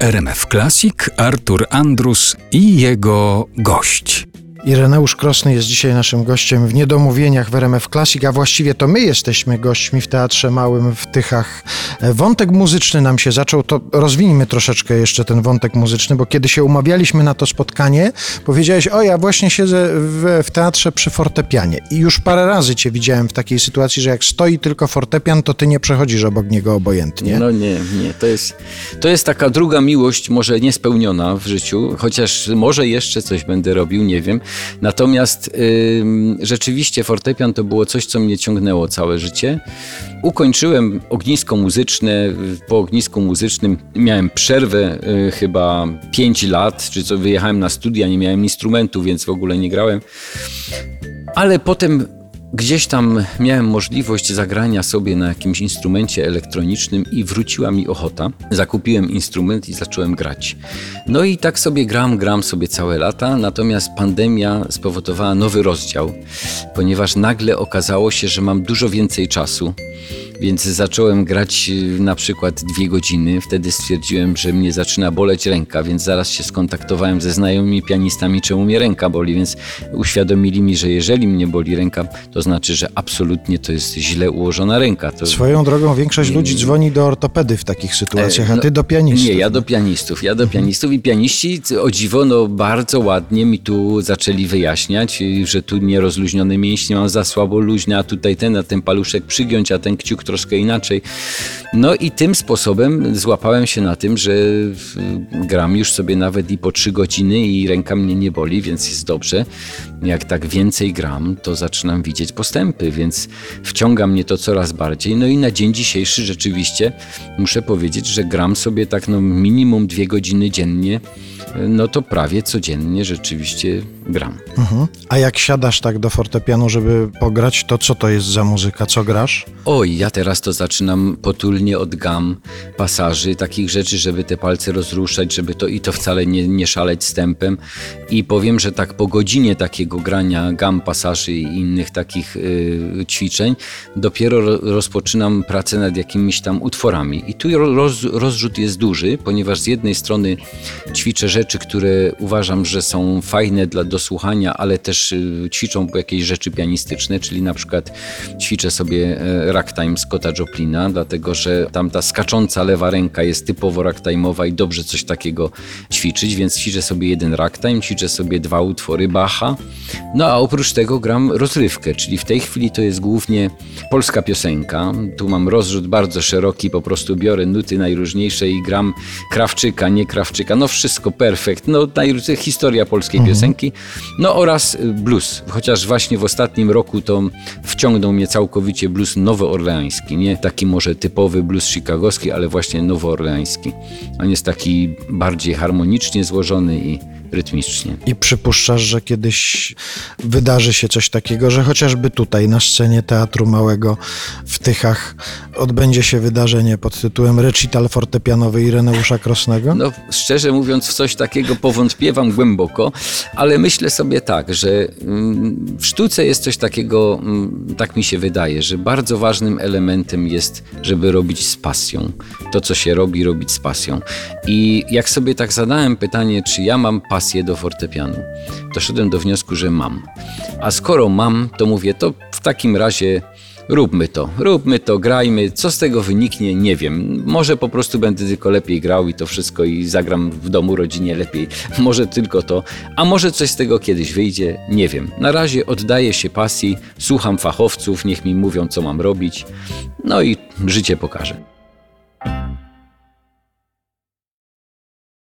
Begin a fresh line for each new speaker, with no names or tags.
RMF Classic Artur Andrus i jego gość.
Ireneusz Krosny jest dzisiaj naszym gościem w Niedomówieniach w RMF Classic, a właściwie to my jesteśmy gośćmi w Teatrze Małym w Tychach. Wątek muzyczny nam się zaczął, to rozwinijmy troszeczkę jeszcze ten wątek muzyczny, bo kiedy się umawialiśmy na to spotkanie, powiedziałeś, o ja właśnie siedzę w, w teatrze przy fortepianie i już parę razy cię widziałem w takiej sytuacji, że jak stoi tylko fortepian, to ty nie przechodzisz obok niego obojętnie.
No nie, nie, to jest, to jest taka druga miłość, może niespełniona w życiu, chociaż może jeszcze coś będę robił, nie wiem. Natomiast y, rzeczywiście fortepian to było coś, co mnie ciągnęło całe życie. Ukończyłem ognisko muzyczne. Po ognisku muzycznym miałem przerwę y, chyba 5 lat, czy co wyjechałem na studia, nie miałem instrumentu, więc w ogóle nie grałem. Ale potem Gdzieś tam miałem możliwość zagrania sobie na jakimś instrumencie elektronicznym i wróciła mi ochota. Zakupiłem instrument i zacząłem grać. No i tak sobie gram, gram sobie całe lata, natomiast pandemia spowodowała nowy rozdział, ponieważ nagle okazało się, że mam dużo więcej czasu więc zacząłem grać y, na przykład dwie godziny. Wtedy stwierdziłem, że mnie zaczyna boleć ręka, więc zaraz się skontaktowałem ze znajomymi pianistami, czemu mnie ręka boli, więc uświadomili mi, że jeżeli mnie boli ręka, to znaczy, że absolutnie to jest źle ułożona ręka. To...
Swoją drogą większość ludzi dzwoni do ortopedy w takich sytuacjach, a ty do pianistów.
Nie, ja do pianistów. Ja do pianistów i pianiści o dziwo no, bardzo ładnie mi tu zaczęli wyjaśniać, że tu nierozluźnione mięśnie mam za słabo luźne, a tutaj ten, a ten paluszek przygiąć, a ten kciuk troszkę inaczej. No i tym sposobem złapałem się na tym, że gram już sobie nawet i po trzy godziny i ręka mnie nie boli, więc jest dobrze. Jak tak więcej gram, to zaczynam widzieć postępy, więc wciąga mnie to coraz bardziej. No i na dzień dzisiejszy rzeczywiście muszę powiedzieć, że gram sobie tak no minimum dwie godziny dziennie no to prawie codziennie rzeczywiście gram.
Mhm. A jak siadasz tak do fortepianu, żeby pograć, to co to jest za muzyka? Co grasz?
Oj, ja teraz to zaczynam potulnie od gam, pasaży, takich rzeczy, żeby te palce rozruszać, żeby to i to wcale nie, nie szaleć z tempem. I powiem, że tak po godzinie takiego grania gam, pasaży i innych takich y, ćwiczeń, dopiero ro, rozpoczynam pracę nad jakimiś tam utworami. I tu roz, rozrzut jest duży, ponieważ z jednej strony ćwiczę rzeczy, które uważam, że są fajne dla dosłuchania, ale też y, ćwiczą jakieś rzeczy pianistyczne, czyli na przykład ćwiczę sobie e, ragtime Scotta Joplina, dlatego że tam ta skacząca lewa ręka jest typowo ragtime'owa i dobrze coś takiego ćwiczyć, więc ćwiczę sobie jeden ragtime, ćwiczę sobie dwa utwory Bacha, no a oprócz tego gram rozrywkę, czyli w tej chwili to jest głównie polska piosenka. Tu mam rozrzut bardzo szeroki, po prostu biorę nuty najróżniejsze i gram Krawczyka, nie Krawczyka, no wszystko perfekt, no historia polskiej mhm. piosenki, no oraz y, blues, chociaż właśnie w ostatnim roku to wciągnął mnie całkowicie blues nowoorleański, nie taki może typowy blues chicagowski, ale właśnie nowoorleański. On jest taki bardziej harmonicznie złożony i rytmicznie.
I przypuszczasz, że kiedyś wydarzy się coś takiego, że chociażby tutaj na scenie Teatru Małego w Tychach odbędzie się wydarzenie pod tytułem Recital fortepianowy Ireneusza Krosnego?
No, szczerze mówiąc, w coś takiego powątpiewam głęboko, ale myślę sobie tak, że mm, w sztuce jest coś takiego, mm, tak mi się wydaje, że bardzo ważnym elementem jest, żeby robić z pasją. To, co się robi, robić z pasją. I jak sobie tak zadałem pytanie, czy ja mam pasję do fortepianu, doszedłem do wniosku, że mam. A skoro mam, to mówię, to w takim razie róbmy to, róbmy to, grajmy. Co z tego wyniknie, nie wiem. Może po prostu będę tylko lepiej grał i to wszystko i zagram w domu, rodzinie lepiej. Może tylko to, a może coś z tego kiedyś wyjdzie, nie wiem. Na razie oddaję się pasji, słucham fachowców, niech mi mówią, co mam robić. No i życie pokaże.